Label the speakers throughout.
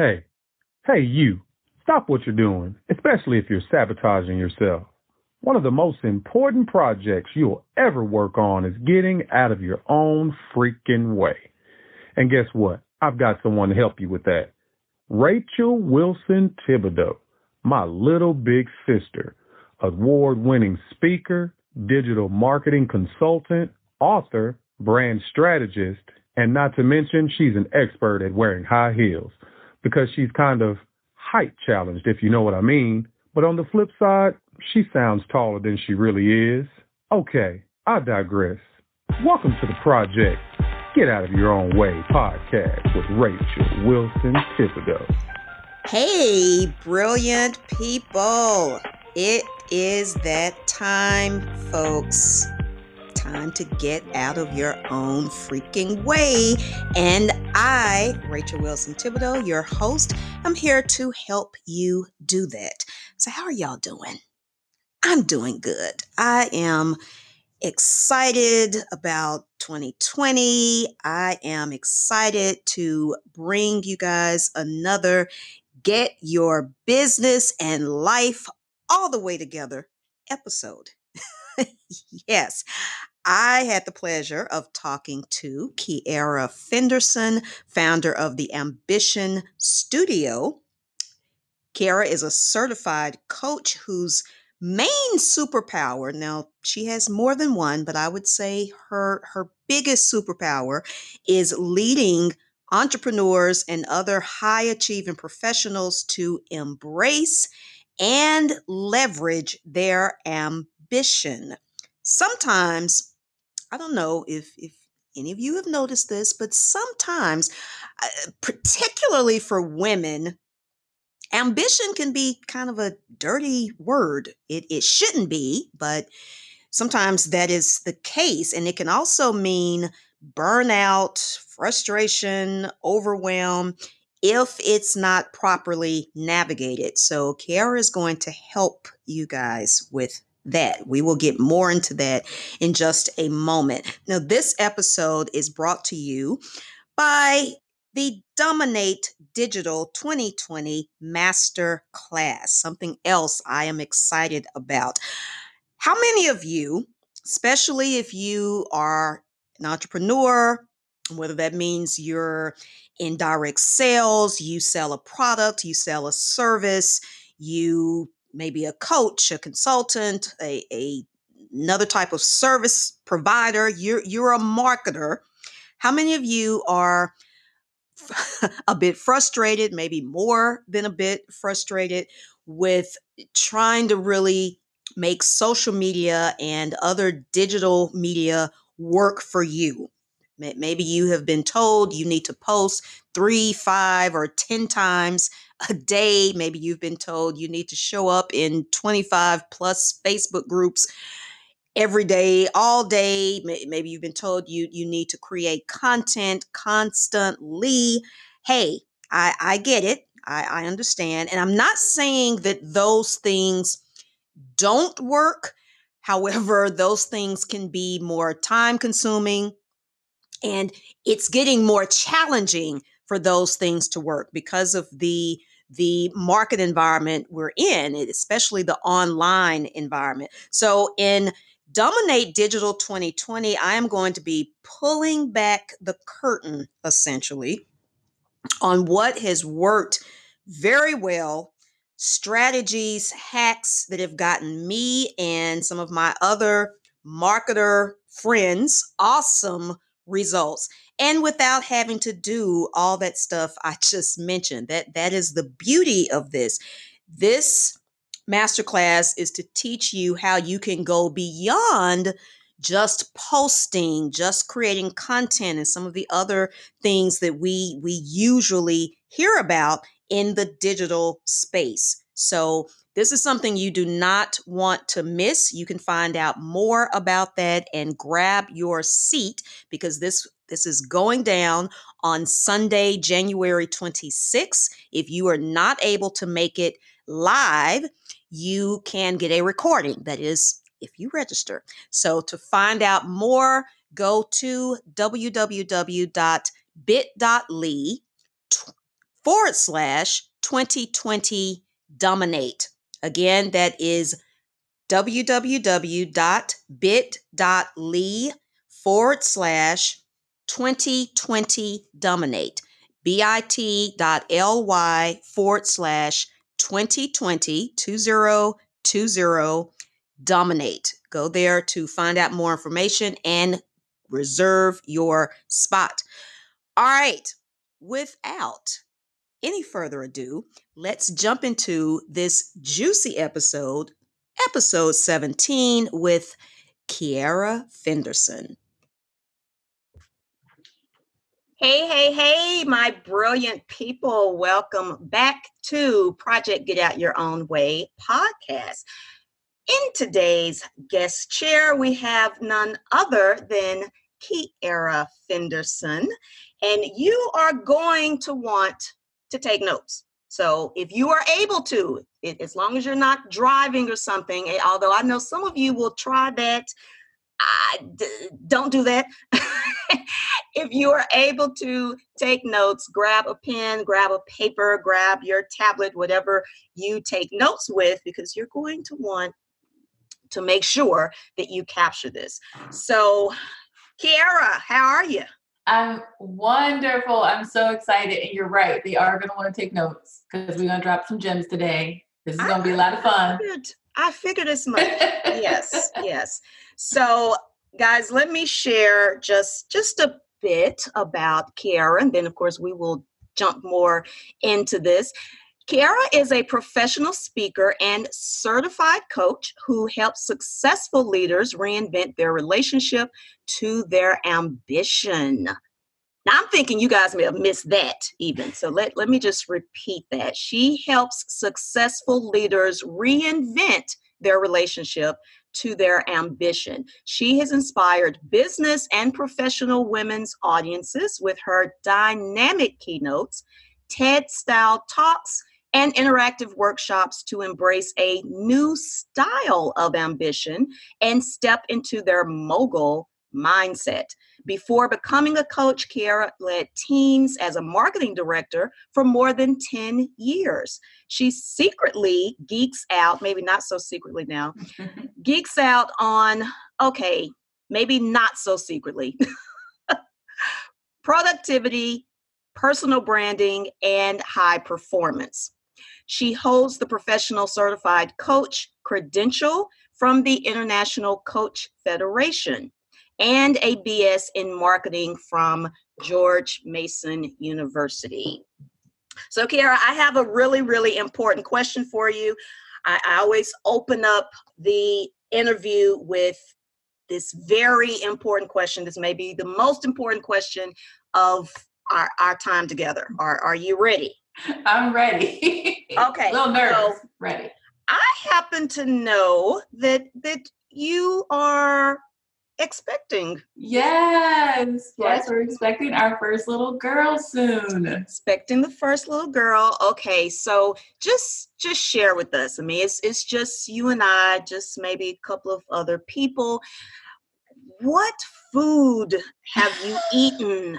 Speaker 1: Hey, hey, you, stop what you're doing, especially if you're sabotaging yourself. One of the most important projects you'll ever work on is getting out of your own freaking way. And guess what? I've got someone to help you with that. Rachel Wilson Thibodeau, my little big sister, award winning speaker, digital marketing consultant, author, brand strategist, and not to mention she's an expert at wearing high heels because she's kind of height challenged, if you know what I mean. But on the flip side, she sounds taller than she really is. Okay, I digress. Welcome to the project Get Out of Your Own Way podcast with Rachel Wilson Thibodeau.
Speaker 2: Hey, brilliant people. It is that time, folks time to get out of your own freaking way. And I, Rachel Wilson Thibodeau, your host, I'm here to help you do that. So, how are y'all doing? I'm doing good. I am excited about 2020. I am excited to bring you guys another Get Your Business and Life All the Way Together episode. yes, I had the pleasure of talking to Kiara Fenderson, founder of the Ambition Studio. Kiara is a certified coach whose main superpower, now she has more than one, but I would say her her biggest superpower is leading entrepreneurs and other high achieving professionals to embrace and leverage their ambition. Sometimes I don't know if if any of you have noticed this, but sometimes, uh, particularly for women, ambition can be kind of a dirty word. It it shouldn't be, but sometimes that is the case, and it can also mean burnout, frustration, overwhelm if it's not properly navigated. So, Kiara is going to help you guys with that. We will get more into that in just a moment. Now, this episode is brought to you by the Dominate Digital 2020 Master Class, something else I am excited about. How many of you, especially if you are an entrepreneur, whether that means you're in direct sales, you sell a product, you sell a service, you maybe a coach, a consultant, a, a another type of service provider, you're you're a marketer. How many of you are a bit frustrated, maybe more than a bit frustrated with trying to really make social media and other digital media work for you? Maybe you have been told you need to post three, five, or 10 times a day. Maybe you've been told you need to show up in 25 plus Facebook groups every day, all day. Maybe you've been told you you need to create content constantly. Hey, I, I get it. I, I understand. And I'm not saying that those things don't work. However, those things can be more time consuming and it's getting more challenging for those things to work because of the the market environment we're in, especially the online environment. So in Dominate Digital 2020, I am going to be pulling back the curtain essentially on what has worked very well, strategies, hacks that have gotten me and some of my other marketer friends awesome results and without having to do all that stuff I just mentioned. That that is the beauty of this. This masterclass is to teach you how you can go beyond just posting, just creating content and some of the other things that we we usually hear about in the digital space. So this is something you do not want to miss. You can find out more about that and grab your seat because this this is going down on Sunday, January 26th. If you are not able to make it live, you can get a recording. That is if you register. So to find out more, go to www.bit.ly forward slash 2020 dominate. Again, that is www.bit.ly forward slash 2020 dominate. bit.ly forward slash 2020 2020 dominate. Go there to find out more information and reserve your spot. All right, without any further ado, let's jump into this juicy episode, episode 17 with Kiara Fenderson. Hey, hey, hey, my brilliant people. Welcome back to Project Get Out Your Own Way podcast. In today's guest chair, we have none other than Kiara Fenderson, and you are going to want to take notes. So if you are able to, it, as long as you're not driving or something, eh, although I know some of you will try that, I d- don't do that. if you are able to take notes, grab a pen, grab a paper, grab your tablet, whatever you take notes with, because you're going to want to make sure that you capture this. So, Kiara, how are you?
Speaker 3: I'm wonderful. I'm so excited. And you're right. They are going to want to take notes because we're going to drop some gems today. This is going to be a lot of fun.
Speaker 2: I figured as much. yes, yes. So, guys, let me share just just a bit about Kiara, and then of course we will jump more into this. Kiara is a professional speaker and certified coach who helps successful leaders reinvent their relationship to their ambition. Now, I'm thinking you guys may have missed that even. So let, let me just repeat that. She helps successful leaders reinvent their relationship to their ambition. She has inspired business and professional women's audiences with her dynamic keynotes, TED style talks, and interactive workshops to embrace a new style of ambition and step into their mogul mindset. Before becoming a coach, Kiara led teams as a marketing director for more than 10 years. She secretly geeks out, maybe not so secretly now, geeks out on, okay, maybe not so secretly, productivity, personal branding, and high performance. She holds the professional certified coach credential from the International Coach Federation and a BS in marketing from George Mason University. So, Kiara, I have a really, really important question for you. I, I always open up the interview with this very important question. This may be the most important question of our, our time together. Are, are you ready?
Speaker 3: I'm ready.
Speaker 2: Okay.
Speaker 3: a little nervous. So ready.
Speaker 2: I happen to know that that you are expecting.
Speaker 3: Yes. Yes, we're expecting our first little girl soon.
Speaker 2: Expecting the first little girl. Okay, so just just share with us. I mean, it's it's just you and I, just maybe a couple of other people. What food have you eaten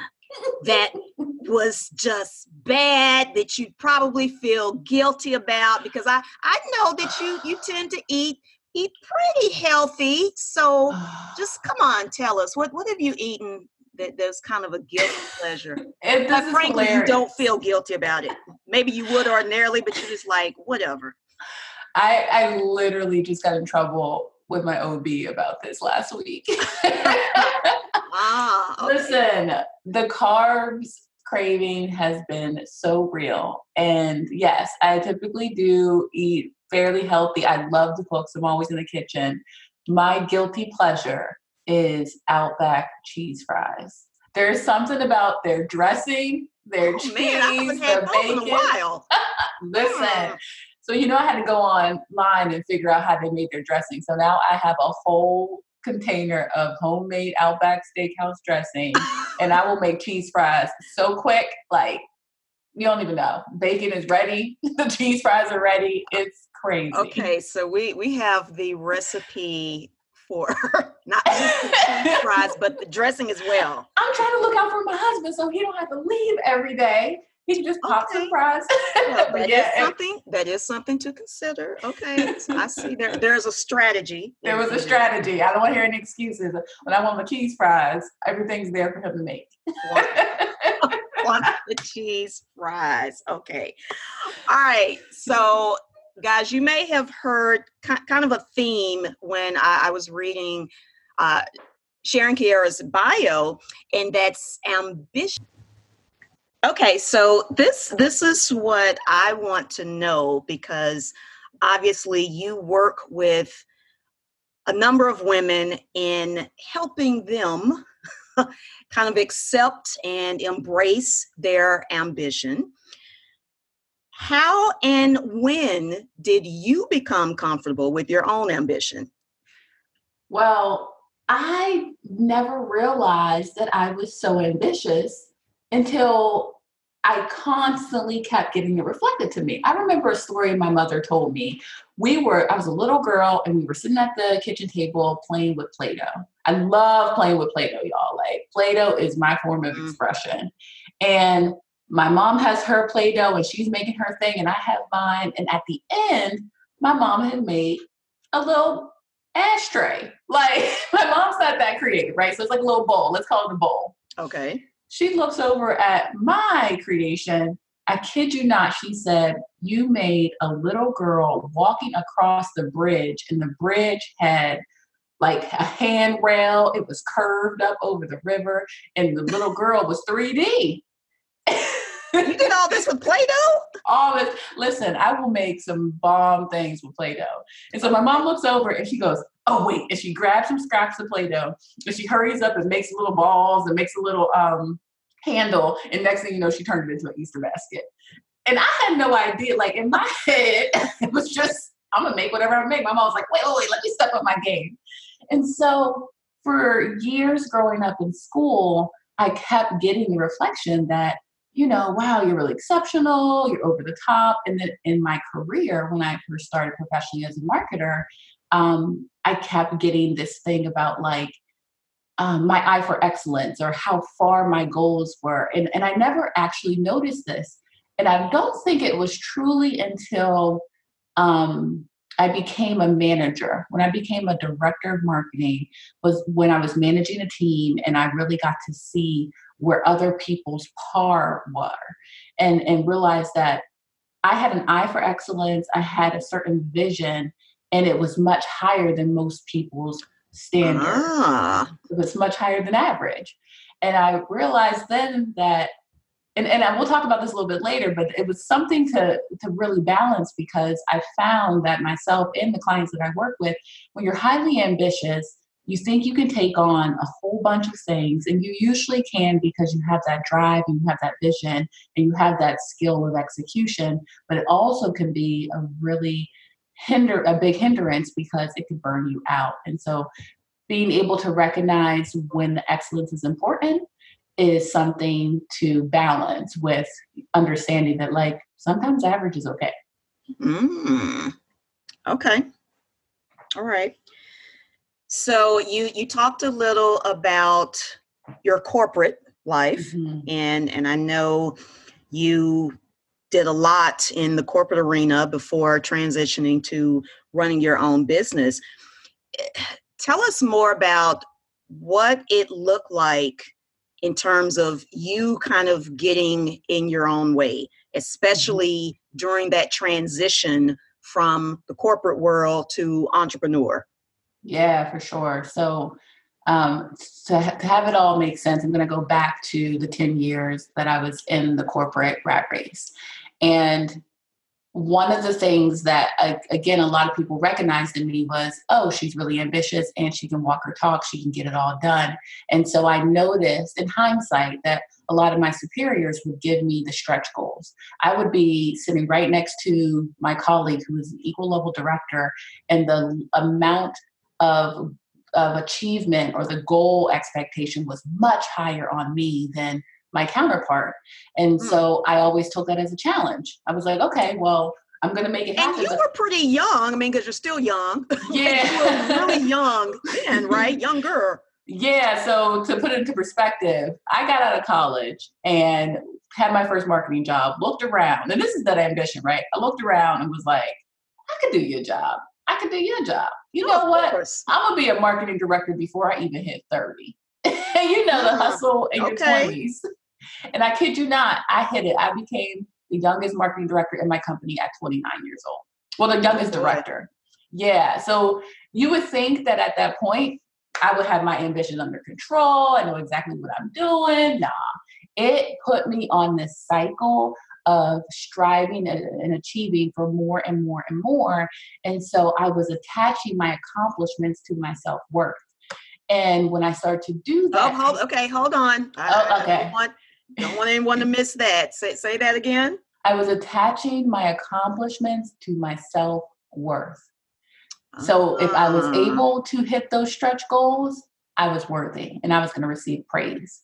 Speaker 2: that was just bad that you probably feel guilty about because i i know that you you tend to eat eat pretty healthy. So just come on tell us what what have you eaten that there's kind of a guilty pleasure?
Speaker 3: It, but
Speaker 2: frankly hilarious. you don't feel guilty about it. Maybe you would ordinarily but you're just like whatever.
Speaker 3: I i literally just got in trouble with my OB about this last week.
Speaker 2: ah,
Speaker 3: okay. Listen, the carbs craving has been so real. And yes, I typically do eat fairly healthy. I love to cook, so I'm always in the kitchen. My guilty pleasure is Outback cheese fries. There's something about their dressing, their oh, cheese, man, the bacon. Listen, mm. So, you know, I had to go online and figure out how they made their dressing. So now I have a whole container of homemade Outback Steakhouse dressing, and I will make cheese fries so quick, like you don't even know. Bacon is ready, the cheese fries are ready. It's crazy.
Speaker 2: Okay, so we we have the recipe for not just the cheese fries, but the dressing as well.
Speaker 3: I'm trying to look out for my husband so he don't have to leave every day He just pop
Speaker 2: Okay.
Speaker 3: fries.
Speaker 2: Well, that
Speaker 3: yeah,
Speaker 2: is something that is something to consider. Okay, so I see there there's a strategy.
Speaker 3: there was a strategy. I don't want to hear any excuses. When I want my cheese fries, everything's there for him to make.
Speaker 2: want the cheese fries. Okay. All right. So, guys, you may have heard kind of a theme when I, I was reading uh, Sharon Kiara's bio, and that's ambition. Okay, so this this is what I want to know because obviously you work with a number of women in helping them kind of accept and embrace their ambition. How and when did you become comfortable with your own ambition?
Speaker 3: Well, I never realized that I was so ambitious until I constantly kept getting it reflected to me. I remember a story my mother told me. We were, I was a little girl and we were sitting at the kitchen table playing with Play Doh. I love playing with Play Doh, y'all. Like, Play Doh is my form of
Speaker 2: Mm.
Speaker 3: expression. And my mom has her Play Doh and she's making her thing, and I have mine. And at the end, my mom had made a little ashtray. Like, my mom's not that creative, right? So it's like a little bowl. Let's call it a bowl
Speaker 2: Okay.
Speaker 3: She looks over at my creation. I kid you not, she said, You made a little girl walking across the bridge, and the bridge had like a handrail. It was curved up over the river, and the little girl was 3D.
Speaker 2: You did all this with Play Doh?
Speaker 3: all this. Listen, I will make some bomb things with Play Doh. And so my mom looks over and she goes, Oh, wait. And she grabs some scraps of Play Doh and she hurries up and makes little balls and makes a little um, handle. And next thing you know, she turned it into an Easter basket. And I had no idea. Like in my head, it was just, I'm to make whatever I make. My mom was like, Wait, wait, wait, let me step up my game. And so for years growing up in school, I kept getting the reflection that you know, wow, you're really exceptional, you're over the top. And then in my career, when I first started professionally as a marketer, um, I kept getting this thing about like um, my eye for excellence or how far my goals were. And, and I never actually noticed this. And I don't think it was truly until um, I became a manager. When I became a director of marketing, was when I was managing a team and I really got to see where other people's par were and and realized that I had an eye for excellence, I had a certain vision, and it was much higher than most people's standard.
Speaker 2: Ah.
Speaker 3: It was much higher than average. And I realized then that and, and I will talk about this a little bit later, but it was something to to really balance because I found that myself and the clients that I work with, when you're highly ambitious, you think you can take on a whole bunch of things, and you usually can because you have that drive and you have that vision and you have that skill of execution. But it also can be a really hinder a big hindrance because it could burn you out. And so being able to recognize when the excellence is important is something to balance with understanding that like sometimes average is okay.
Speaker 2: Mm. Okay. All right. So you you talked a little about your corporate life
Speaker 3: Mhm.
Speaker 2: and and I know you did a lot in the corporate arena before transitioning to running your own business. Tell us more about what it looked like in terms of you kind of getting in your own way, especially during that transition from the corporate world to entrepreneur.
Speaker 3: Yeah, for sure. So um, to, ha- have it all make sense, I'm going to go back to the 10 years that I was in the corporate rat race. And one of the things that, again, a lot of people recognized in me was, oh, she's really ambitious and she can walk her talk, she can get it all done. And so I noticed in hindsight that a lot of my superiors would give me the stretch goals. I would be sitting right next to my colleague who is an equal level director, and the amount of of achievement or the goal expectation was much higher on me than my counterpart. And
Speaker 2: Hmm.
Speaker 3: so I always took that as a challenge. I was like, okay, well, I'm going to make it happen.
Speaker 2: And
Speaker 3: you
Speaker 2: were pretty young. I mean, because you're still young.
Speaker 3: yeah.
Speaker 2: you were really young then, right? Younger.
Speaker 3: Yeah, so to put it into perspective, I got out of college and had my first marketing job, looked around, and this is that ambition, right? I looked around and was like, I could do your job. I could do your job. You know what? I'm gonna be a marketing director before I even hit 30. you know the hustle in your okay. 20s. And I kid you not, I hit it. I became the youngest marketing director in my company at 29 years old. Well, the youngest director. Yeah. So you would think that at that point, I would have my ambition under control. I know exactly what I'm doing. Nah, it put me on this cycle of striving and, achieving for more and more and more. And so I was attaching my accomplishments to my self worth. And when I started to do oh, that,
Speaker 2: oh, hold, okay, hold on.
Speaker 3: Oh, okay.
Speaker 2: I don't want, don't want anyone to miss that. Say, say that again.
Speaker 3: I was attaching my accomplishments to my self worth. So if I was ah. able to hit those stretch goals, I was worthy and I was going to receive praise.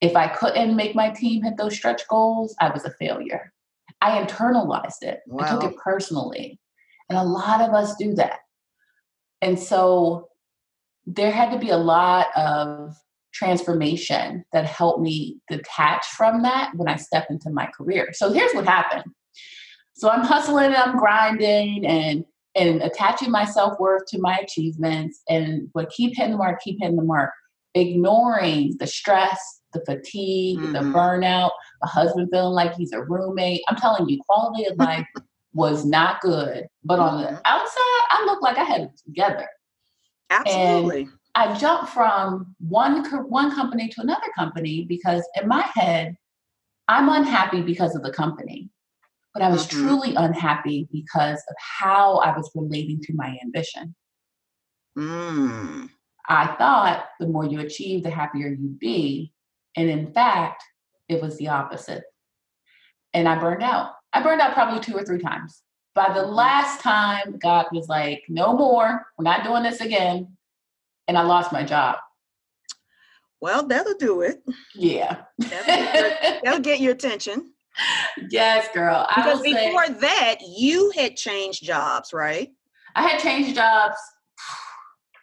Speaker 3: If I couldn't make my team hit those stretch goals, I was a failure. I internalized it. Wow. I took it personally. And a lot of us do that. And so there had to be a lot of transformation that helped me detach from that when I stepped into my career. So here's what happened. So I'm hustling, I'm grinding, and and attaching my self-worth to my achievements and what keep hitting the mark, keep hitting the mark, ignoring the stress, the fatigue, mm-hmm. the burnout, my husband feeling like he's a roommate. I'm telling you, quality of life was not good. But on the mm-hmm. outside, I looked like I had it together.
Speaker 2: Absolutely.
Speaker 3: And I jumped from one one company to another company because in my head, I'm unhappy because of the company. But I was mm-hmm. truly unhappy because of how I was relating to my ambition.
Speaker 2: Mm.
Speaker 3: I thought the more you achieve, the happier you'd be. And in fact, it was the opposite. And I burned out. I burned out probably two or three times. By the mm-hmm. last time, God was like, no more, we're not doing this again. And I lost my job.
Speaker 2: Well, that'll do it.
Speaker 3: Yeah.
Speaker 2: That'll, that'll get your attention.
Speaker 3: Yes, girl.
Speaker 2: I because before say, that, you had changed jobs, right?
Speaker 3: I had changed jobs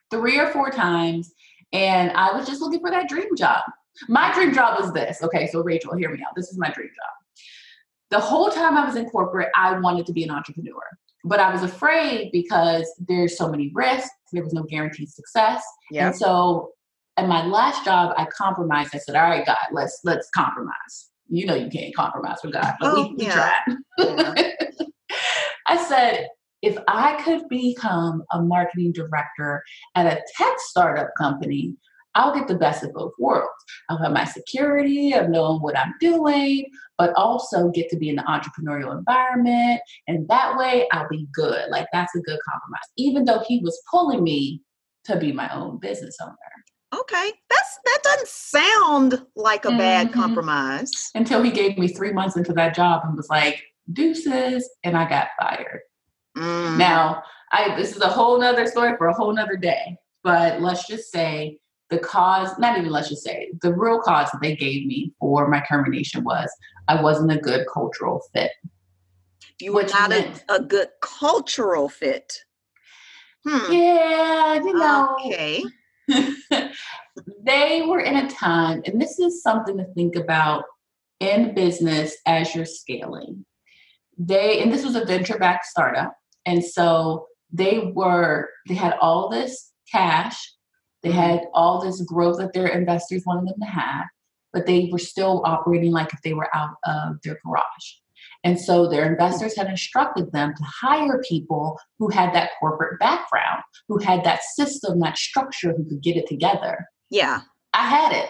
Speaker 3: three or four times, and I was just looking for that dream job. My dream job was this. Okay, so Rachel, hear me out. This is my dream job. The whole time I was in corporate, I wanted to be an entrepreneur, but I was afraid because there's so many risks. There was no guaranteed success, yep. and so at my last job, I compromised. I said, "All right, God, let's let's compromise." You know, you can't compromise with God, but oh, we, we yeah. tried. Yeah. I said, if I could become a marketing director at a tech startup company, I'll get the best of both worlds. I'll have my security of knowing what I'm doing, but also get to be in the entrepreneurial environment. And that way I'll be good. Like that's a good compromise, even though he was pulling me to be my own business owner.
Speaker 2: Okay, that's that doesn't sound like a mm-hmm. bad compromise.
Speaker 3: Until he gave me three months into that job and was like, deuces, and I got fired. Mm. Now, I this is a whole nother story for a whole nother day. But let's just say the cause, not even let's just say, the real cause that they gave me for my termination was I wasn't a good cultural fit.
Speaker 2: You were not a, a, good cultural fit.
Speaker 3: Hmm. Yeah, you know.
Speaker 2: Okay.
Speaker 3: they were in a time, and this is something to think about in business as you're scaling. They, and this was a venture backed startup. And so they were, they had all this cash they mm-hmm. had all this growth that their investors wanted them to have, but they were still operating like if they were out of their garage. And so their investors had instructed them to hire people who had that corporate background, who had that system, that structure, who could get it together.
Speaker 2: Yeah.
Speaker 3: I had it,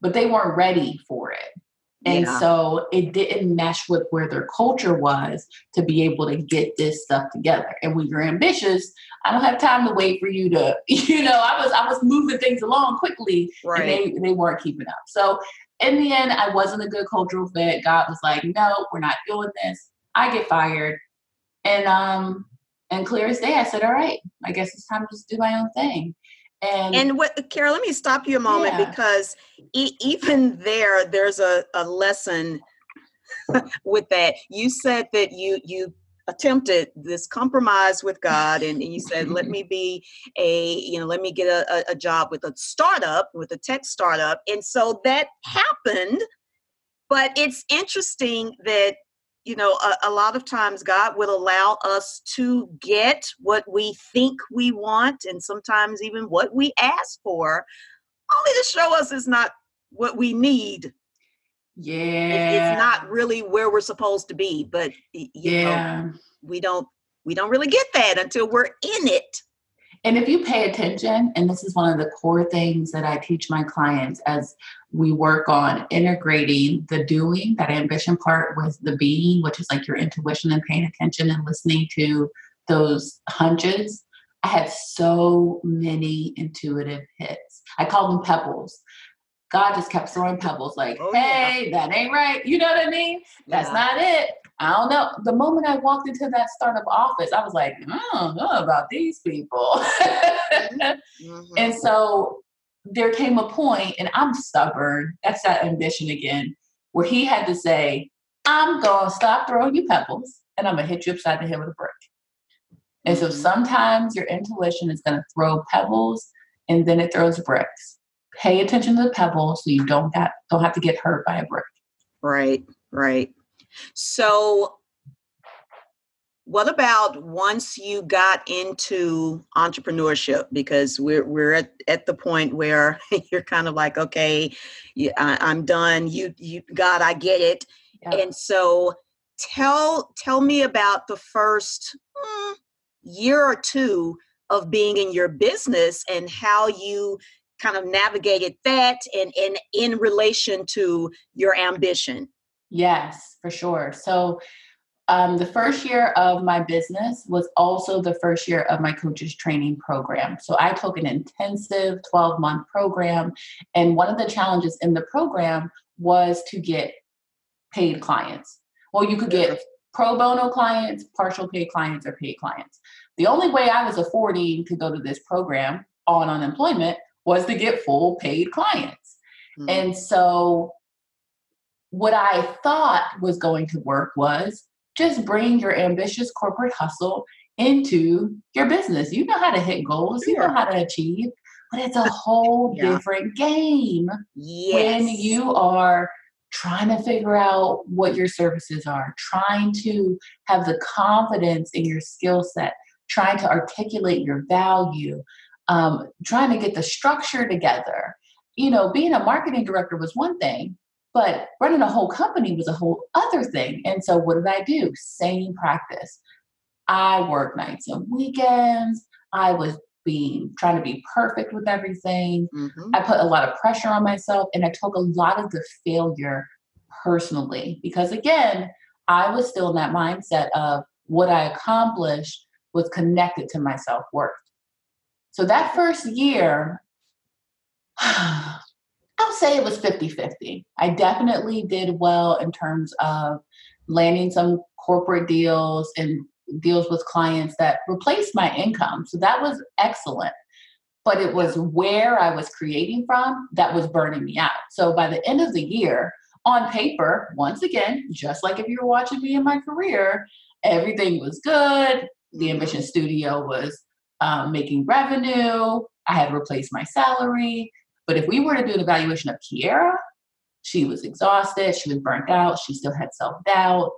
Speaker 3: but they weren't ready for it. And yeah. so it didn't mesh with where their culture was to be able to get this stuff together. And when you're ambitious, I don't have time to wait for you to, you know, I was I was moving things along quickly right. and they, they weren't keeping up. So in the end, I wasn't a good cultural fit. God was like, no, we're not doing this. I get fired. And um and clear as day, I said, all right, I guess it's time to just do my own thing. And,
Speaker 2: and what, Carol, let me stop you a moment yeah. because e- even there, there's a, a lesson with that. You said that you you attempted this compromise with God and, and you said, let me be a, you know, let me get a, a, a job with a startup, with a tech startup. And so that happened, but it's interesting that you know a, a, lot of times god will allow us to get what we think we want and sometimes even what we ask for only to show us it's not what we need.
Speaker 3: Yeah
Speaker 2: it, it's not really where we're supposed to be but yeah know, we don't we don't really get that until we're in it
Speaker 3: and if you pay attention, and this is one of the core things that I teach my clients as we work on integrating the doing, that ambition part, with the being, which is like your intuition and paying attention and listening to those hunches. I had so many intuitive hits. I call them pebbles. God just kept throwing pebbles like, oh, hey, yeah. that ain't right. You know what I mean? That's yeah. not it. I don't know. The moment I walked into that startup office, I was like, I don't know about these people. mm-hmm. And so there came a point, and I'm stubborn. That's that ambition again, where he had to say, I'm going to stop throwing you pebbles and I'm going to hit you upside the head with a brick. And so mm-hmm. sometimes your intuition is going to throw pebbles and then it throws bricks. Pay attention to the pebbles so you don't have, don't have to get hurt by a brick.
Speaker 2: Right, right. So, what about once you got into entrepreneurship? Because we're we're at, at the point where you're kind of like, okay, I, am done. You you God, I get it. Yeah. And so, tell tell me about the first mm, year or two of being in your business and how you kind of navigated that and, and in relation to your ambition
Speaker 3: Yes, for sure. So, um, the first year of my business was also the first year of my coaches training program. So, I took an intensive 12 month program. And one of the challenges in the program was to get paid clients. Well, you could get pro bono clients, partial paid clients, or paid clients. The only way I was affording to go to this program on unemployment was to get full paid clients. Mm-hmm. And so what I thought was going to work was just bring your ambitious corporate hustle into your business. You know how to hit goals, you know how to achieve, but it's a whole yeah. different game
Speaker 2: yes.
Speaker 3: when you are trying to figure out what your services are, trying to have the confidence in your skill set, trying to articulate your value, um, trying to get the structure together. You know, being a marketing director was one thing, but running a whole company was a whole other thing. And so what did I do? Same practice. I worked nights and weekends. I was being trying to be perfect with everything. Mm-hmm. I put a lot of pressure on myself and I took a lot of the failure personally because again, I was still in that mindset of what I accomplished was connected to my self-worth. So that first year Say it was 50 50. I definitely did well in terms of landing some corporate deals and deals with clients that replaced my income. So that was excellent. But it was where I was creating from that was burning me out. So by the end of the year, on paper, once again, just like if you were watching me in my career, everything was good. The Ambition Studio was um, making revenue. I had replaced my salary. But if we were to do an evaluation of Kiara, she was exhausted, she was burnt out, she still had self doubt.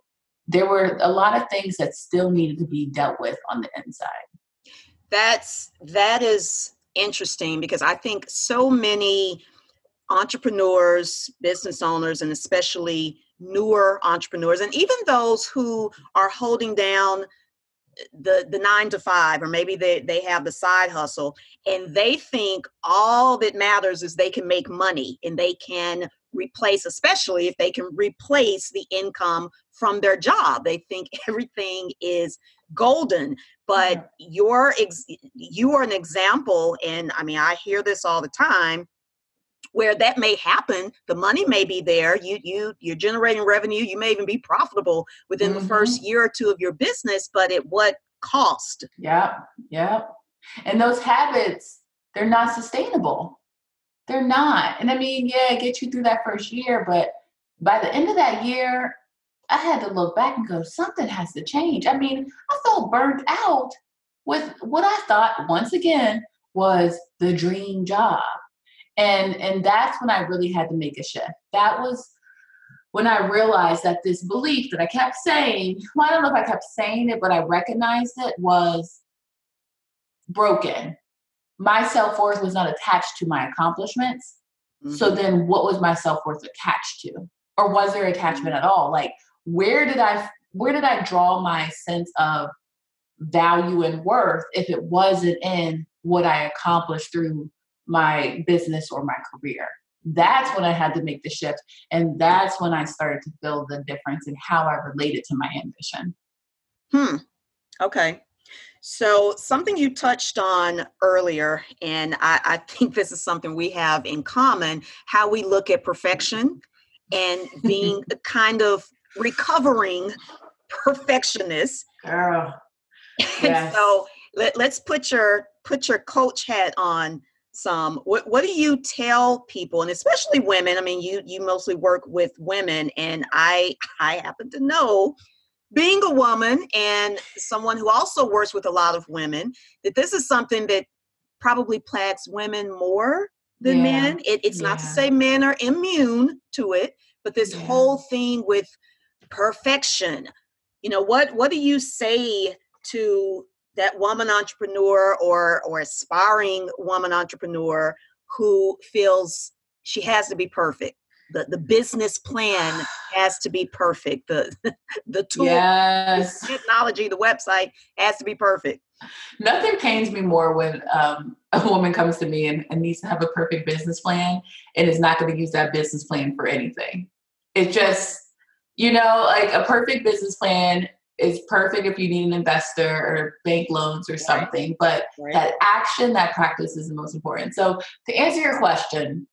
Speaker 3: There were a lot of things that still needed to be dealt with on the inside.
Speaker 2: That's that is interesting because I think so many entrepreneurs, business owners, and especially newer entrepreneurs, and even those who are holding down the the nine to five or maybe they they have the side hustle and they think all that matters is they can make money and they can replace especially if they can replace the income from their job. They think everything is golden but you're ex- you are an example and i mean i hear this all the time where that may happen the money may be there you you you're generating revenue you may even be profitable within mm-hmm. the first year or two of your business but at what cost?
Speaker 3: Yeah yeah and those habits they're not sustainable. They're not. And i mean yeah get you through that first year but by the end of that year i had to look back and go something has to change. I mean i felt burnt out with what i thought once again was the dream job and and that's when i really had to make a shift that was when I realized that this belief that I kept saying, well, I don't know if I kept saying it, but I recognized it was broken. My self worth was not attached to my accomplishments. Mm-hmm. So then what was my self worth attached to? Or was there attachment mm-hmm. at all? Like where did I where did I draw my sense of value and worth if it wasn't in what I accomplished through my business or my career? That's when I had to make the shift. And that's when I started to feel the difference in how I related to my ambition.
Speaker 2: Hmm. Okay. So, something you touched on earlier, and I, I, think this is something we have in common how we look at perfection and being a kind of recovering perfectionist.
Speaker 3: Girl.
Speaker 2: Yes. so, let, let's put your put your coach hat on some what, what do you tell people and especially women i mean you you mostly work with women and i i happen to know being a woman and someone who also works with a lot of women, that this is something that probably plagues women more than yeah. men. It, it's yeah. not to say men are immune to it, but this yeah. whole thing with perfection. You know, what what do you say to that woman entrepreneur or or aspiring woman entrepreneur who feels she has to be perfect? the, the business plan has to be perfect. The the tool, yes. the technology, the website has to be perfect.
Speaker 3: Nothing pains me more when um, a woman comes to me and, and needs to have a perfect business plan and is not going to use that business plan for anything. It just, you know, like a perfect business plan is perfect if you need an investor or bank loans or something, but right. that action, that practice is the most important. So to answer your question,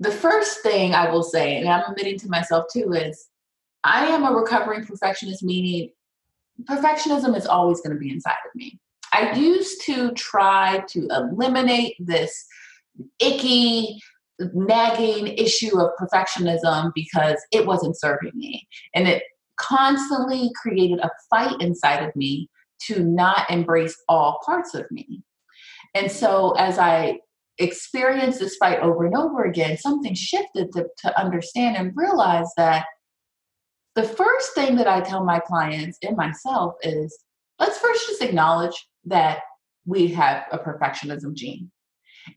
Speaker 3: the first thing I will say, and I'm admitting to myself too, is I am a recovering perfectionist, meaning perfectionism is always going to be inside of me. I used to try to eliminate this icky, nagging issue of perfectionism because it wasn't serving me. And it constantly created a fight inside of me to not embrace all parts of me. And so as I experienced this fight over and over again, something shifted to, to understand and realize that the first thing that I tell my clients and myself is let's first just acknowledge that we have a perfectionism gene.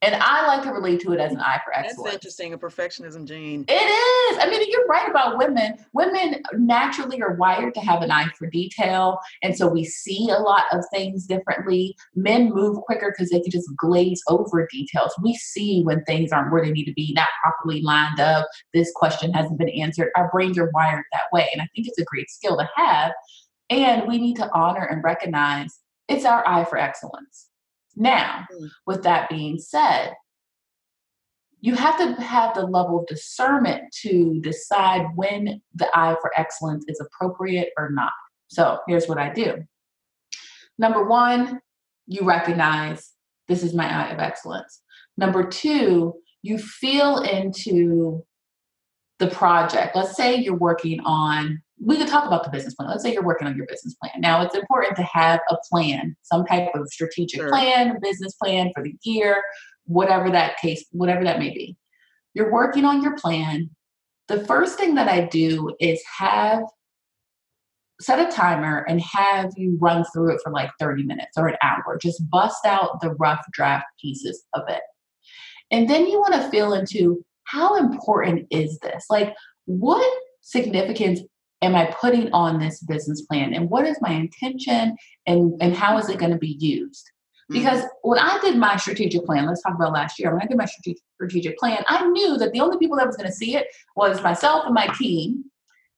Speaker 3: And I like to relate to it as an eye for excellence.
Speaker 2: That's interesting, a perfectionism gene.
Speaker 3: It is. I mean, you're right about women. Women naturally are wired to have an eye for detail. And so we see a lot of things differently. Men move quicker because they can just glaze over details. We see when things aren't where they need to be, not properly lined up. This question hasn't been answered. Our brains are wired that way. And I think it's a great skill to have. And we need to honor and recognize it's our eye for excellence. Now, mm. with that being said, you have to have the level of discernment to decide when the eye for excellence is appropriate or not. So here's what I do. Number one, you recognize this is my eye of excellence. Number two, you feel into the project. Let's say you're working on we could talk about the business plan. Let's say you're working on your business plan. Now, it's important to have a plan, some type of strategic sure. plan, business plan for the year, whatever that case, whatever that may be. You're working on your plan. The first thing that I do is have set a timer and have you run through it for like 30 minutes or an hour. Just bust out the rough draft pieces of it. And then you want to feel into how important is this? Like, what significance am I putting on this business plan? And what is my intention and, and how is it going to be used? Because mm-hmm. when I did my strategic plan, let's talk about last year. When I did my strategic, strategic plan, I knew that the only people that was going to see it was myself and my team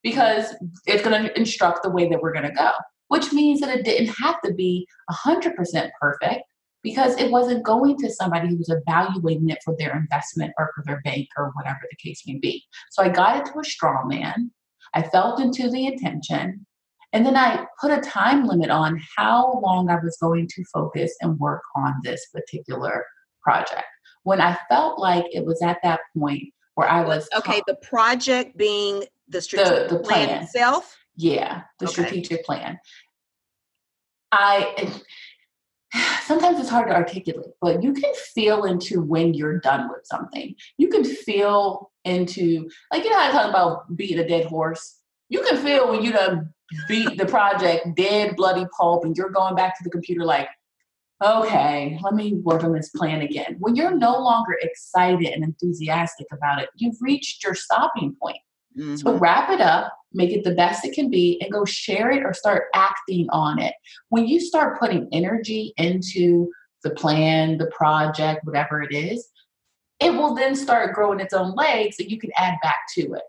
Speaker 3: because it's going to instruct the way that we're going to go, which means that it didn't have to be 100% perfect because it wasn't going to somebody who was evaluating it for their investment or for their bank or whatever the case may be. So I got it to a straw man I felt into the intention. And then I put a time limit on how long I was going to focus and work on this particular project. When I felt like it was at that point where I was
Speaker 2: okay, the project being the strategic the, the plan. plan. itself.
Speaker 3: Yeah, the okay. strategic plan. I sometimes it's hard to articulate, but you can feel into when you're done with something. You can feel into, like, you know, I talk about beating a dead horse. You can feel when you done beat the project dead, bloody pulp, and you're going back to the computer, like, okay, let me work on this plan again. When you're no longer excited and enthusiastic about it, you've reached your stopping point. Mm-hmm. So wrap it up, make it the best it can be, and go share it or start acting on it. When you start putting energy into the plan, the project, whatever it is, it will then start growing its own legs and you can add back to it.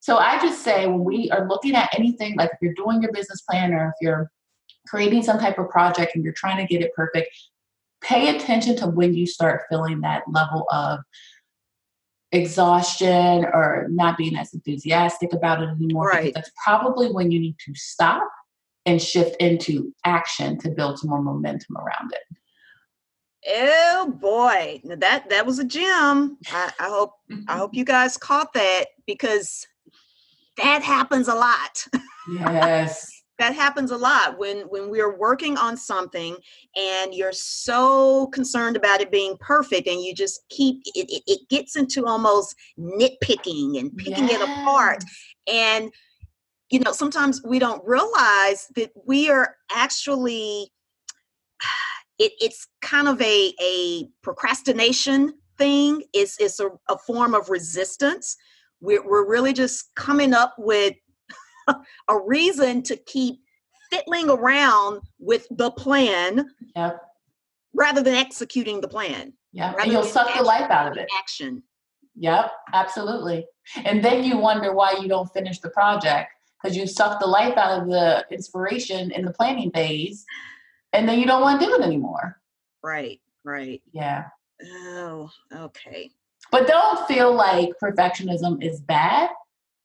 Speaker 3: So I just say when we are looking at anything, like if you're doing your business plan or if you're creating some type of project and you're trying to get it perfect, pay attention to when you start feeling that level of exhaustion or not being as enthusiastic about it anymore.
Speaker 2: Right.
Speaker 3: That's probably when you need to stop and shift into action to build some more momentum around it.
Speaker 2: Oh boy, that that was a gem. I, I hope I hope you guys caught that because that happens a lot.
Speaker 3: Yes.
Speaker 2: That happens a lot when when we're working on something and you're so concerned about it being perfect and you just keep it, it, it gets into almost nitpicking and picking yes. it apart. And you know sometimes we don't realize that we are actually it, it's kind of a a procrastination thing. It's it's a, a form of resistance. We're, we're really just coming up with a reason to keep fiddling around with the plan
Speaker 3: yep.
Speaker 2: rather than executing the plan.
Speaker 3: Yeah, and you'll suck the life out of it.
Speaker 2: Action.
Speaker 3: Yep, absolutely. And then you wonder why you don't finish the project because you suck the life out of the inspiration in the planning phase, and then you don't want to do it anymore.
Speaker 2: Right, right.
Speaker 3: Yeah.
Speaker 2: Oh, okay.
Speaker 3: But don't feel like perfectionism is bad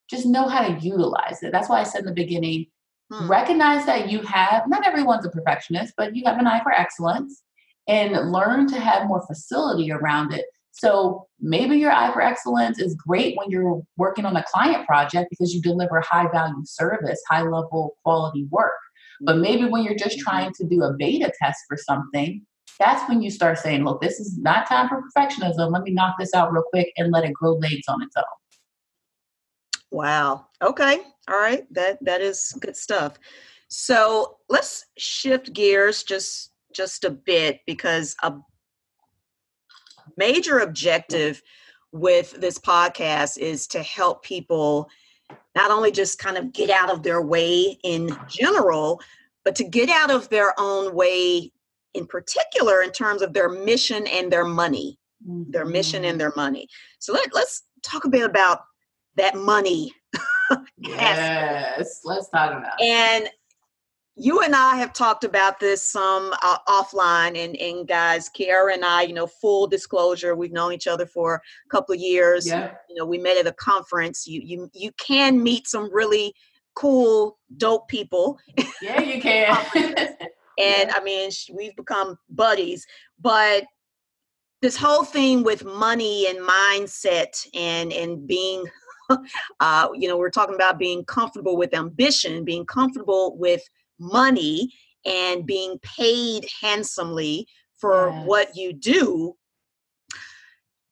Speaker 3: just know how to utilize it. That's why I said in the beginning, hmm. recognize that you have, not everyone's a perfectionist, but you have an eye for excellence and learn to have more facility around it. So maybe your eye for excellence is great when you're working on a client project because you deliver high value service, high level quality work. But maybe when you're just mm-hmm. trying to do a beta test for something, that's when you start saying, look, this is not time for perfectionism. Let me knock this out real quick and let it grow legs on its own.
Speaker 2: Wow. Okay. All right. That that is good stuff. So let's shift gears just just a bit because a major objective with this podcast is to help people not only just kind of get out of their way in general, but to get out of their own way in particular in terms of their mission and their money. Mm-hmm. Their mission and mm-hmm. their money. So let, let's talk a bit about that money.
Speaker 3: yes, let's talk about.
Speaker 2: It. And you and I have talked about this some uh, offline, and and guys, Kiara and I, you know, full disclosure, we've known each other for a couple of years.
Speaker 3: Yeah.
Speaker 2: You know, we met at a conference. You you you can meet some really cool, dope people.
Speaker 3: Yeah, you can.
Speaker 2: and yeah. I mean, we've become buddies, but this whole thing with money and mindset and and being uh, you know, we're talking about being comfortable with ambition, being comfortable with money, and being paid handsomely for yes. what you do.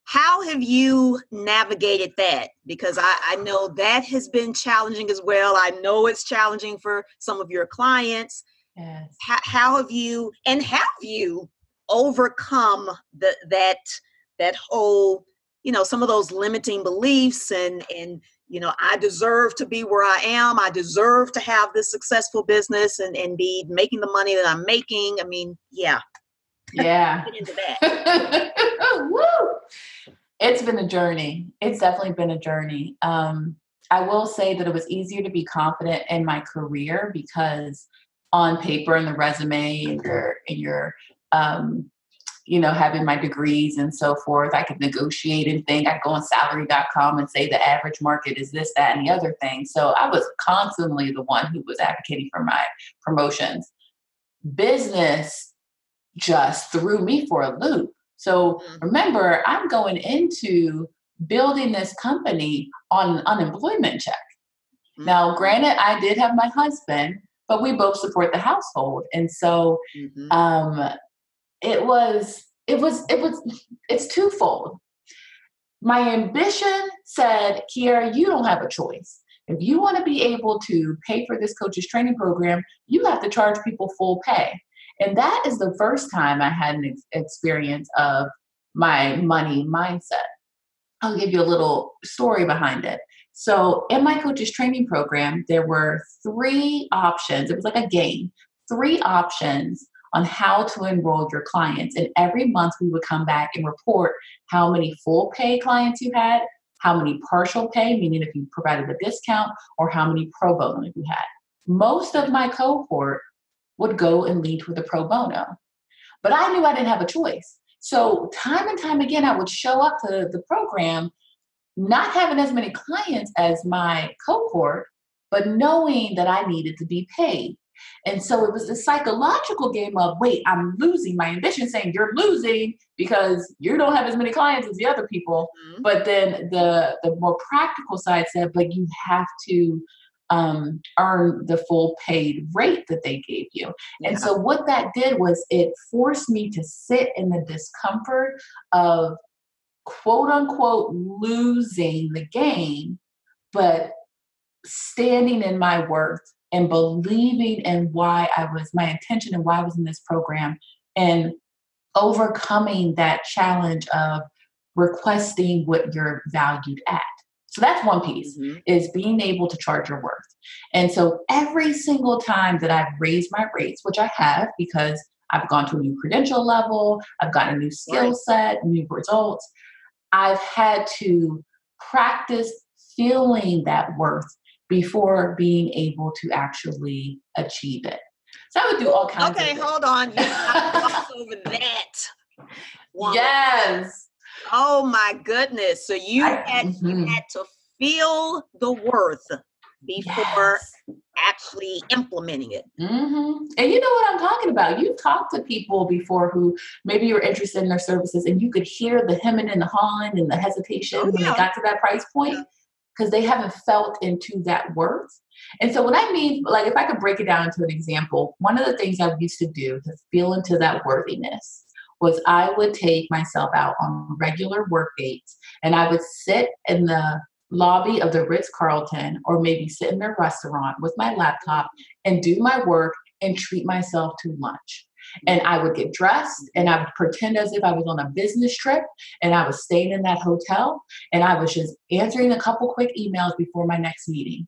Speaker 2: How have you navigated that? Because I, I know that has been challenging as well. I know it's challenging for some of your clients.
Speaker 3: Yes.
Speaker 2: How, how have you and have you overcome the, that that whole you know some of those limiting beliefs and and you know i deserve to be where i am. I deserve to have this successful business and and be making the money that i'm making. I mean yeah.
Speaker 3: Yeah. Woo! it's been a journey. It's definitely been a journey. Um i will say that it was easier to be confident in my career because on paper and the resume and your and your um you know, having my degrees and so forth, I could negotiate and think. I'd go on salary.com and say the average market is this, that, and the other thing. So I was constantly the one who was advocating for my promotions. Business just threw me for a loop. So mm-hmm. remember, I'm going into building this company on an unemployment check. Mm-hmm. Now, granted, I did have my husband, but we both support the household. And so mm-hmm. um, it was it was it was it's twofold. My ambition said kiara you don't have a choice. If you want to be able to pay for this coach's training program you have to charge people full pay. And that is the first time i had an ex- experience of my money mindset. I'll give you a little story behind it. So in my coach's training program there were three options it was like a game three options on how to enroll your clients. And every month we would come back and report how many full pay clients you had, how many partial pay, meaning if you provided a discount, or how many pro bono you had. Most of my cohort would go and lead with a pro bono. But I knew I didn't have a choice. So, time and time again, I would show up to the program not having as many clients as my cohort, but knowing that I needed to be paid. And so it was a psychological game of wait, I'm losing. My ambition saying you're losing because you don't have as many clients as the other people. Mm-hmm. But then the the more practical side said, but you have to um, earn the full paid rate that they gave you. Yeah. And so what that did was it forced me to sit in the discomfort of quote unquote losing the game, but standing in my worth and believing in why I was, my intention and why I was in this program, and overcoming that challenge of requesting what you're valued at. So that's one piece mm-hmm. is being able to charge your worth. And so every single time that I've raised my rates, which I have because I've gone to a new credential level, I've gotten a new skill set, new results, I've had to practice feeling that worth before being able to actually achieve it. So I would do all kinds
Speaker 2: okay, hold on. Over that.
Speaker 3: Yes.
Speaker 2: Oh my goodness. So you I, had mm-hmm. you had to feel the worth before yes. actually implementing it.
Speaker 3: Mm-hmm. And you know what I'm talking about. You've talked to people before who maybe you're interested in their services and you could hear the hemming and the hawing and the hesitation oh, yeah. when they got to that price point. Because they haven't felt into that worth. And so, what I mean, like, if I could break it down into an example, one of the things I used to do to feel into that worthiness was I would take myself out on regular work dates and I would sit in the lobby of the Ritz Carlton or maybe sit in their restaurant with my laptop and do my work and treat myself to lunch. And I would get dressed and I would pretend as if I was on a business trip and I was staying in that hotel and I was just answering a couple quick emails before my next meeting.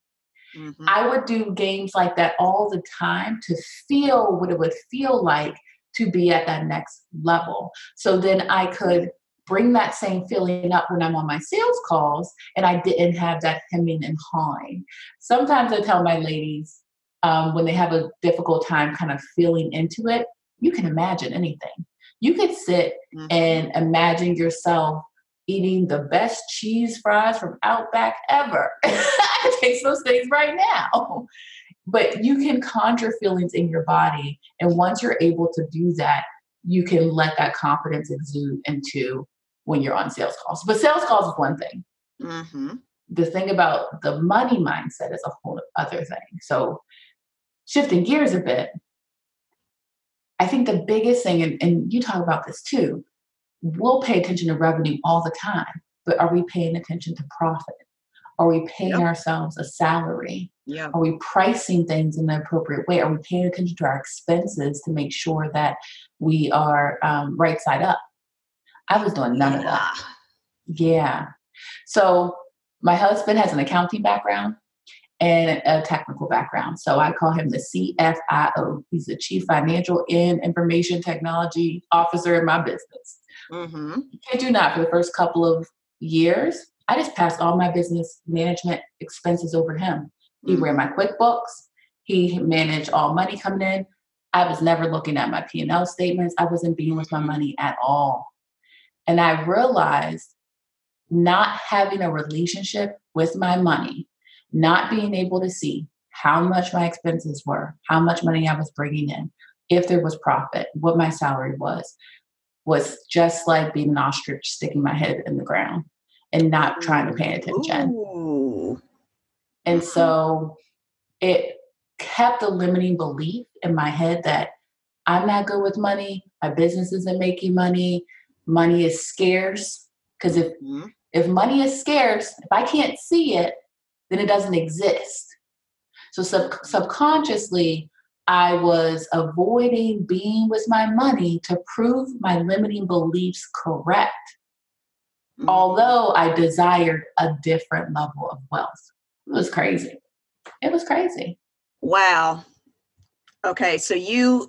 Speaker 3: Mm-hmm. I would do games like that all the time to feel what it would feel like to be at that next level. So then I could bring that same feeling up when I'm on my sales calls and I didn't have that hemming and hawing. Sometimes I tell my ladies um, when they have a difficult time kind of feeling into it, you can imagine anything. You could sit mm-hmm. and imagine yourself eating the best cheese fries from Outback ever. I taste those things right now. But you can conjure feelings in your body. And once you're able to do that, you can let that confidence exude into when you're on sales calls. But sales calls is one thing. Mm-hmm. The thing about the money mindset is a whole other thing. So, shifting gears a bit, I think the biggest thing, and, and you talk about this too, we'll pay attention to revenue all the time, but are we paying attention to profit? Are we paying yep. ourselves a salary?
Speaker 2: Yep.
Speaker 3: Are we pricing things in the appropriate way? Are we paying attention to our expenses to make sure that we are um, right side up? I was doing none yeah. of that. Yeah. So my husband has an accounting background and a technical background. So I call him the CFIO. He's the Chief Financial and Information Technology Officer in my business. Mm-hmm. I do not for the first couple of years. I just passed all my business management expenses over to him. He mm-hmm. ran my QuickBooks. He managed all money coming in. I was never looking at my P&L statements. I wasn't being with my money at all. And I realized not having a relationship with my money not being able to see how much my expenses were, how much money I was bringing in, if there was profit, what my salary was, was just like being an ostrich sticking my head in the ground and not trying to pay attention. Ooh. And so it kept a limiting belief in my head that I'm not good with money. My business isn't making money. Money is scarce. Because if mm-hmm. if money is scarce, if I can't see it, then it doesn't exist. So sub- subconsciously, I was avoiding being with my money to prove my limiting beliefs correct. Mm-hmm. Although I desired a different level of wealth. It was crazy. It was crazy.
Speaker 2: Wow. Okay, so you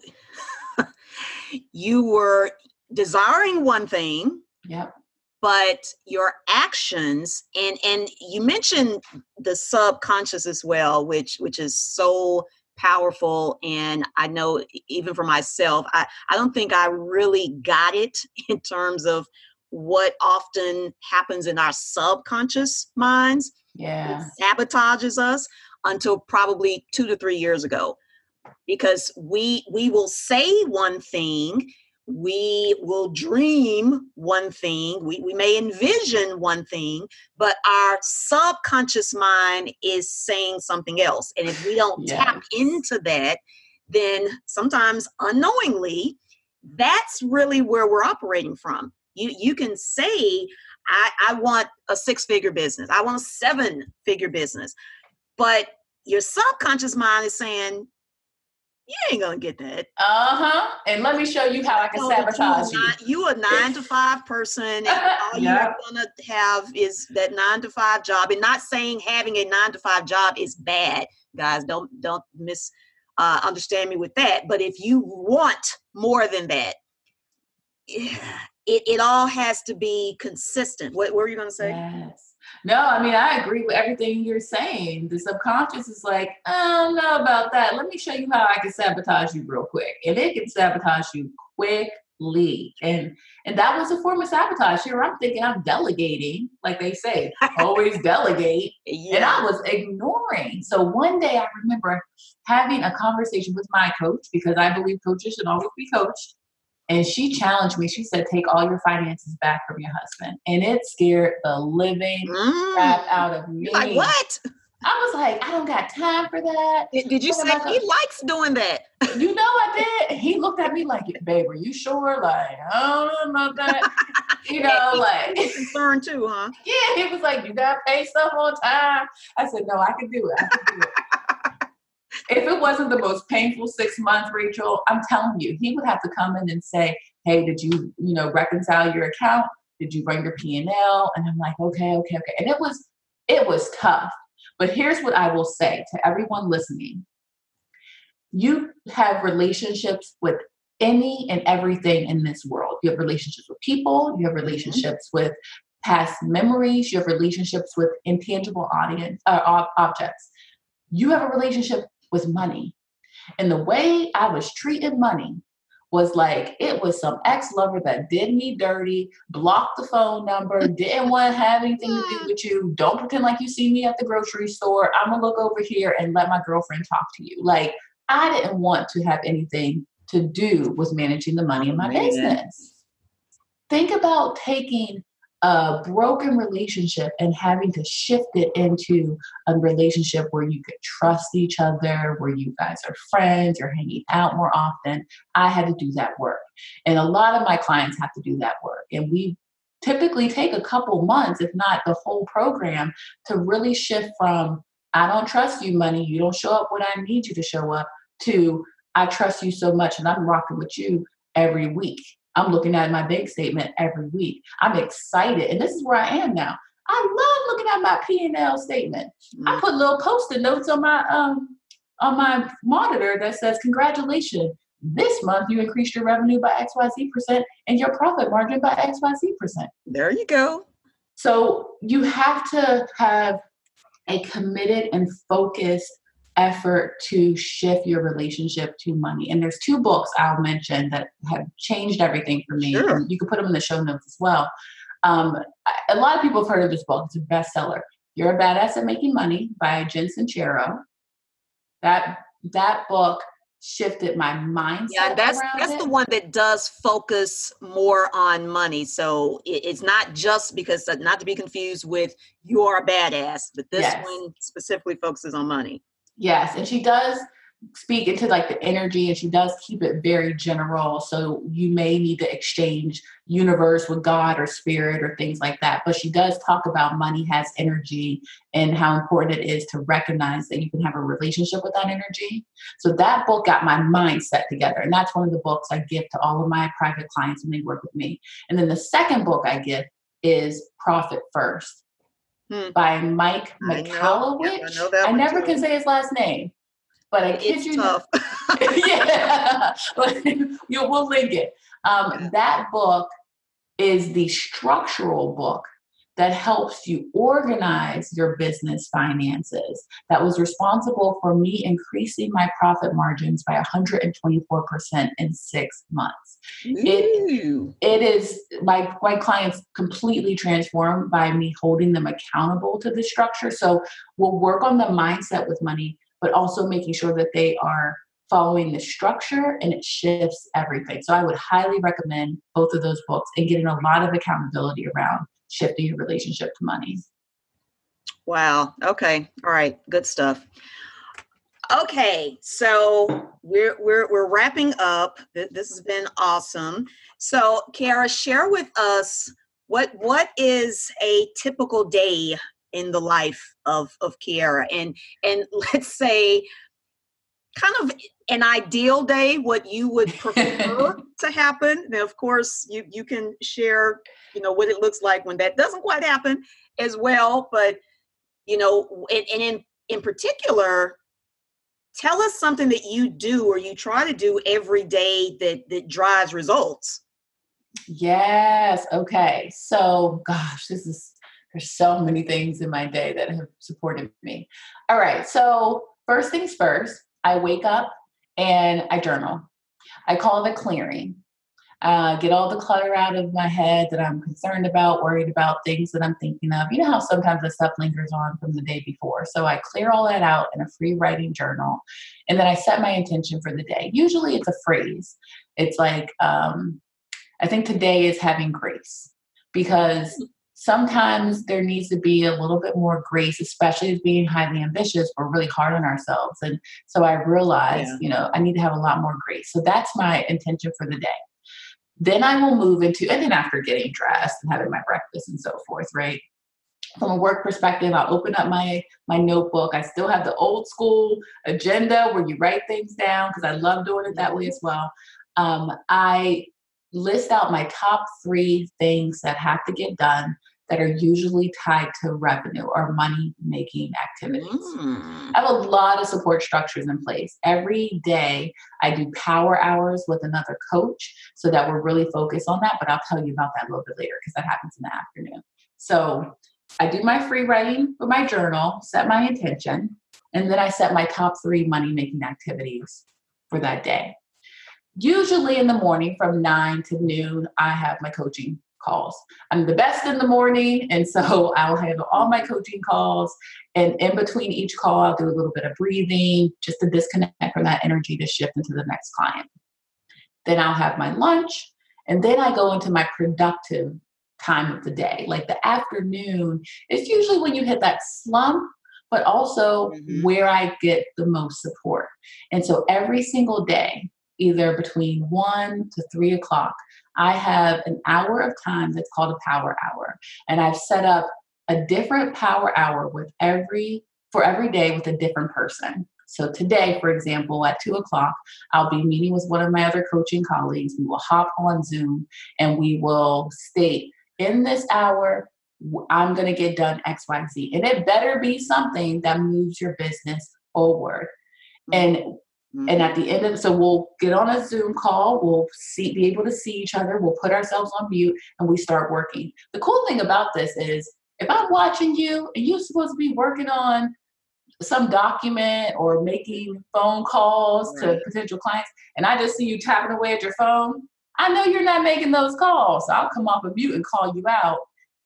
Speaker 2: you were desiring one thing.
Speaker 3: Yep.
Speaker 2: But your actions and and you mentioned the subconscious as well, which which is so powerful and i know even for myself i, I don't think i really got it in terms of what often happens in our subconscious minds
Speaker 3: yeah.
Speaker 2: it sabotages us until probably two to three years ago because we we will say one thing we will dream one thing we, we may envision one thing but our subconscious mind is saying something else. And if we don't yes. tap into that then sometimes unknowingly that's really where we're operating from. You you can say i i want a six figure business. I want a seven figure business. But your subconscious mind is saying you ain't gonna get that.
Speaker 3: Uh huh. And let me show you how I can so sabotage you.
Speaker 2: you a nine to five person, and all you're gonna have is that nine to five job. And not saying having a nine to five job is bad, guys. Don't don't miss uh, understand me with that. But if you want more than that, it, it all has to be consistent. What, what were you gonna say?
Speaker 3: Yes. No, I mean, I agree with everything you're saying. The subconscious is like, I don't know about that. Let me show you how I can sabotage you real quick. And it can sabotage you quickly. And and that was a form of sabotage. Here I'm thinking I'm delegating, like they say, always delegate. Yeah. And I was ignoring. So one day I remember having a conversation with my coach because I believe coaches should always be coached. And she challenged me. She said, Take all your finances back from your husband. And it scared the living mm. crap out of me.
Speaker 2: Like, what?
Speaker 3: I was like, I don't got time for that.
Speaker 2: Did, did you say he likes doing that?
Speaker 3: You know I did. He looked at me like, babe, are you sure? Like, I don't know about that. you know, like
Speaker 2: concerned too, huh?
Speaker 3: Yeah, he was like, You gotta pay stuff on time. I said, No, I can do it. I can do it if it wasn't the most painful six months, Rachel, I'm telling you, he would have to come in and say, "Hey, did you, you know, reconcile your account? Did you bring your P and L?" And I'm like, "Okay, okay, okay." And it was, it was tough. But here's what I will say to everyone listening: You have relationships with any and everything in this world. You have relationships with people. You have relationships with past memories. You have relationships with intangible audience uh, objects. You have a relationship was money. And the way I was treating money was like it was some ex lover that did me dirty, blocked the phone number, didn't want to have anything to do with you. Don't pretend like you see me at the grocery store. I'm gonna look over here and let my girlfriend talk to you. Like I didn't want to have anything to do with managing the money in my oh, business. Think about taking a broken relationship and having to shift it into a relationship where you could trust each other, where you guys are friends, you're hanging out more often. I had to do that work. And a lot of my clients have to do that work. And we typically take a couple months, if not the whole program, to really shift from I don't trust you, money, you don't show up when I need you to show up, to I trust you so much and I'm rocking with you every week. I'm looking at my bank statement every week. I'm excited. And this is where I am now. I love looking at my P&L statement. Mm-hmm. I put little post-it notes on my um on my monitor that says congratulations. This month you increased your revenue by XYZ percent and your profit margin by XYZ percent.
Speaker 2: There you go.
Speaker 3: So you have to have a committed and focused effort to shift your relationship to money. And there's two books I'll mention that have changed everything for me. Sure. You can put them in the show notes as well. Um, a lot of people have heard of this book. It's a bestseller. You're a Badass at Making Money by Jen Sincero. That that book shifted my mindset.
Speaker 2: Yeah, that's that's it. the one that does focus more on money. So it, it's not just because not to be confused with you are a badass, but this yes. one specifically focuses on money.
Speaker 3: Yes, and she does speak into like the energy and she does keep it very general so you may need to exchange universe with god or spirit or things like that but she does talk about money has energy and how important it is to recognize that you can have a relationship with that energy. So that book got my mind set together and that's one of the books i give to all of my private clients when they work with me. And then the second book i give is profit first hmm. by mike michalowicz I, I never too. can say his last name but I kid it's you tough. yeah, but you we'll link it. Um, that book is the structural book that helps you organize your business finances. That was responsible for me increasing my profit margins by 124% in six months. It, it is my my clients completely transformed by me holding them accountable to the structure. So we'll work on the mindset with money but also making sure that they are following the structure and it shifts everything. So I would highly recommend both of those books and getting a lot of accountability around shifting your relationship to money.
Speaker 2: Wow. Okay. All right. Good stuff. Okay, so we're we're we're wrapping up. This has been awesome. So, Kiara, share with us what what is a typical day in the life of of Kiara and and let's say kind of an ideal day what you would prefer to happen. Now of course you you can share you know what it looks like when that doesn't quite happen as well but you know and, and in in particular tell us something that you do or you try to do every day that that drives results.
Speaker 3: Yes okay. So gosh this is there's so many things in my day that have supported me. All right, so first things first, I wake up and I journal. I call it clearing. Uh, get all the clutter out of my head that I'm concerned about, worried about, things that I'm thinking of. You know how sometimes the stuff lingers on from the day before. So I clear all that out in a free writing journal. And then I set my intention for the day. Usually it's a phrase. It's like, um, I think today is having grace because sometimes there needs to be a little bit more grace, especially as being highly ambitious. We're really hard on ourselves. And so I realized, yeah. you know, I need to have a lot more grace. So that's my intention for the day. Then I will move into, and then after getting dressed and having my breakfast and so forth, right? From a work perspective, I'll open up my my notebook. I still have the old school agenda where you write things down because I love doing it that way as well. Um, I list out my top three things that have to get done that are usually tied to revenue or money making activities. Mm. I have a lot of support structures in place. Every day I do power hours with another coach so that we're really focused on that, but I'll tell you about that a little bit later because that happens in the afternoon. So I do my free writing with my journal, set my intention, and then I set my top three money making activities for that day. Usually in the morning from nine to noon, I have my coaching calls. I'm the best in the morning, and so I'll handle all my coaching calls. And in between each call, I'll do a little bit of breathing just to disconnect from that energy to shift into the next client. Then I'll have my lunch, and then I go into my productive time of the day. Like the afternoon is usually when you hit that slump, but also mm-hmm. where I get the most support. And so every single day, either between one to three o'clock, I have an hour of time that's called a power hour. And I've set up a different power hour with every for every day with a different person. So today, for example, at two o'clock, I'll be meeting with one of my other coaching colleagues. We will hop on Zoom and we will state in this hour, I'm going to get done XYZ. And it better be something that moves your business forward. Mm-hmm. And Mm-hmm. And at the end of so we'll get on a Zoom call, we'll see be able to see each other, we'll put ourselves on mute and we start working. The cool thing about this is if I'm watching you and you're supposed to be working on some document or making phone calls right. to potential clients and I just see you tapping away at your phone, I know you're not making those calls. So I'll come off of mute and call you out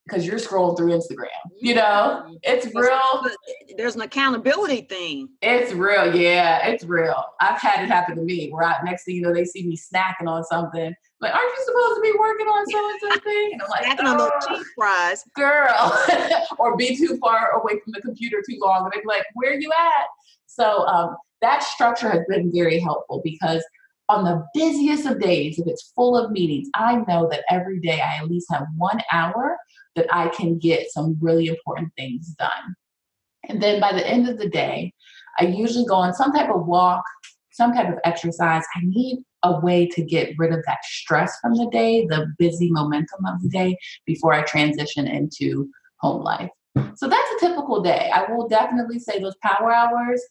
Speaker 3: because you're scrolling through Instagram. You know, it's real.
Speaker 2: There's an accountability thing.
Speaker 3: It's real. Yeah, it's real. I've had it happen to me where I, next thing you know, they see me snacking on something. Like, aren't you supposed to be working on so and so thing? And I'm like,
Speaker 2: snacking on those cheese fries,
Speaker 3: girl, or be too far away from the computer too long, and they're like, where are you at? So um, that structure has been very helpful because on the busiest of days, if it's full of meetings, I know that every day I at least have one hour that I can get some really important things done. And then by the end of the day, I usually go on some type of walk, some type of exercise. I need a way to get rid of that stress from the day, the busy momentum of the day before I transition into home life. So that's a typical day. I will definitely say those power hours,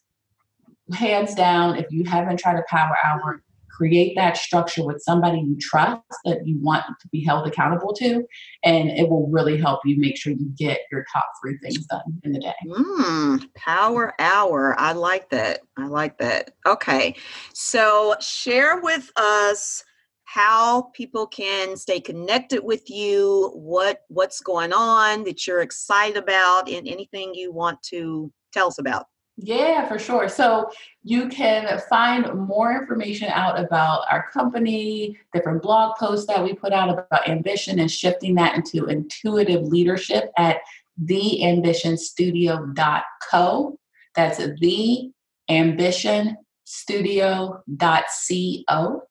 Speaker 3: hands down, if you haven't tried a power hour, create that structure with somebody you trust that you want to be held accountable to and it will really help you make sure you get your top three things done in the day.
Speaker 2: Mm, power hour. I like that. I like that. Okay so share with us how people can stay connected with you what what's going on that you're excited about and anything you want to tell us about
Speaker 3: yeah, for sure. So you can find more information out about our company, different blog posts that we put out about ambition and shifting that into intuitive leadership at theambitionstudio.co. That's the ambitionstudio.co.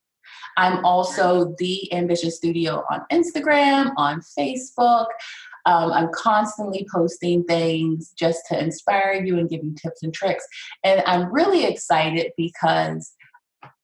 Speaker 3: I'm also the Ambition Studio on Instagram, on Facebook. Um, I'm constantly posting things just to inspire you and give you tips and tricks. And I'm really excited because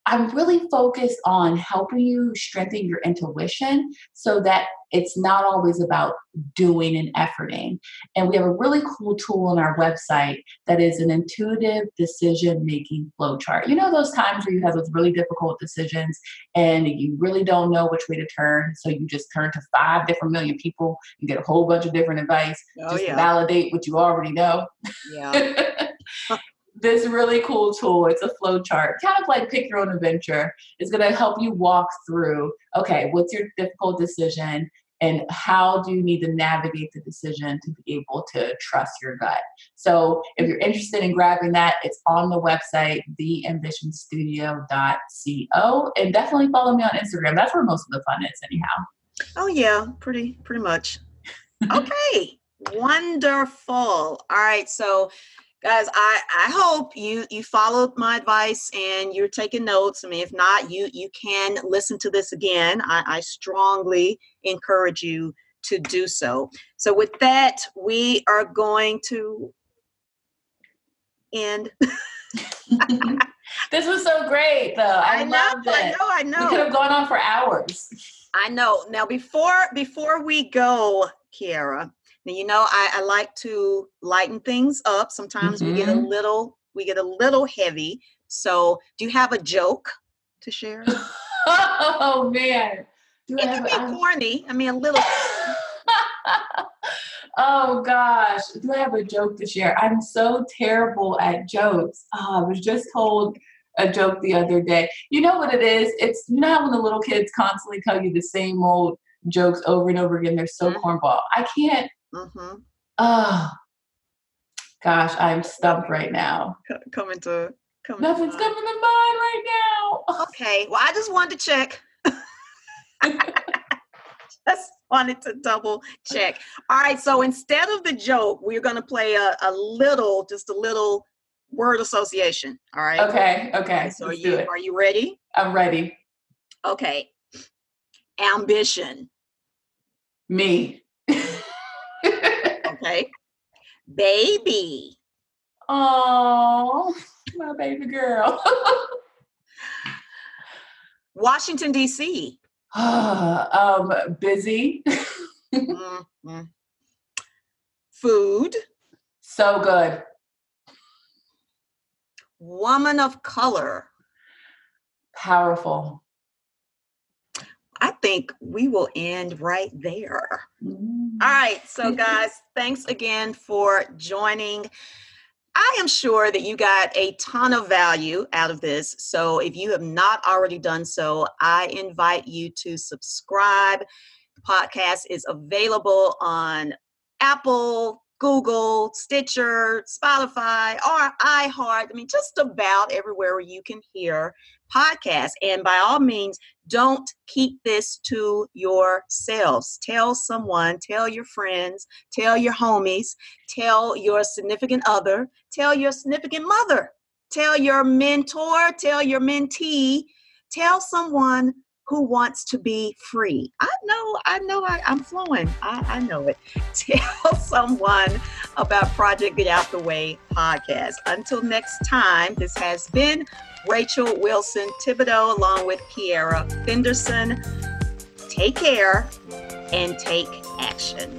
Speaker 3: I'm really focused on helping you strengthen your intuition so that it's not always about doing and efforting. And we have a really cool tool on our website that is an intuitive decision making flow chart. You know, those times where you have those really difficult decisions and you really don't know which way to turn. So you just turn to five different million people, you get a whole bunch of different advice oh, just yeah. to validate what you already know. Yeah. this really cool tool. It's a flow chart, kind of like pick your own adventure. It's going to help you walk through okay, what's your difficult decision? And how do you need to navigate the decision to be able to trust your gut? So, if you're interested in grabbing that, it's on the website, theambitionstudio.co. And definitely follow me on Instagram. That's where most of the fun is, anyhow.
Speaker 2: Oh, yeah, pretty, pretty much. Okay, wonderful. All right, so guys i i hope you you followed my advice and you're taking notes. I mean if not you you can listen to this again. I, I strongly encourage you to do so. So with that we are going to end.
Speaker 3: This was so great though. I, I know i
Speaker 2: know i know
Speaker 3: we could have gone on for hours.
Speaker 2: I know. Now before before we go kiara you know, I, I like to lighten things up. Sometimes mm-hmm. we get a mm-hmm. little, we get a little heavy. So, do you have a joke to share?
Speaker 3: oh man,
Speaker 2: do it can be corny. I mean, a little.
Speaker 3: oh gosh, do I have a joke to share? I'm so terrible at jokes. Oh, I was just told a joke the other day. You know what it is? It's you know when the little kids constantly tell you the same old jokes over and over again. They're so mm-hmm. cornball. I can't Mm-hmm. Oh, gosh, I'm stumped right now.
Speaker 2: Coming to
Speaker 3: coming nothing's to coming to mind right now.
Speaker 2: Okay, well, I just wanted to check. just wanted to double check. All right, so instead of the joke, we're going to play a, a little, just a little word association. All right.
Speaker 3: Okay. Okay.
Speaker 2: So are you are you ready?
Speaker 3: I'm ready.
Speaker 2: Okay. Ambition.
Speaker 3: Me.
Speaker 2: Okay. Baby.
Speaker 3: Oh, my baby girl.
Speaker 2: Washington, D.C.
Speaker 3: um, busy. mm-hmm.
Speaker 2: Food.
Speaker 3: So good.
Speaker 2: Woman of color.
Speaker 3: Powerful.
Speaker 2: I think we will end right there. Mm-hmm. All right. So, guys, thanks again for joining. I am sure that you got a ton of value out of this. So, if you have not already done so, I invite you to subscribe. The podcast is available on Apple, Google, Stitcher, Spotify, or iHeart. I mean, just about everywhere where you can hear podcasts. And by all means, don't keep this to yourselves. Tell someone, tell your friends, tell your homies, tell your significant other, tell your significant mother tell your mentor, tell your mentee, tell someone who wants to be free. I know, I know I, am flowing. I, I know it. Tell someone about Project Get Out the Way podcast. Until next time, this has been Rachel Wilson Thibodeau along with Kiara Fenderson. Take care and take action.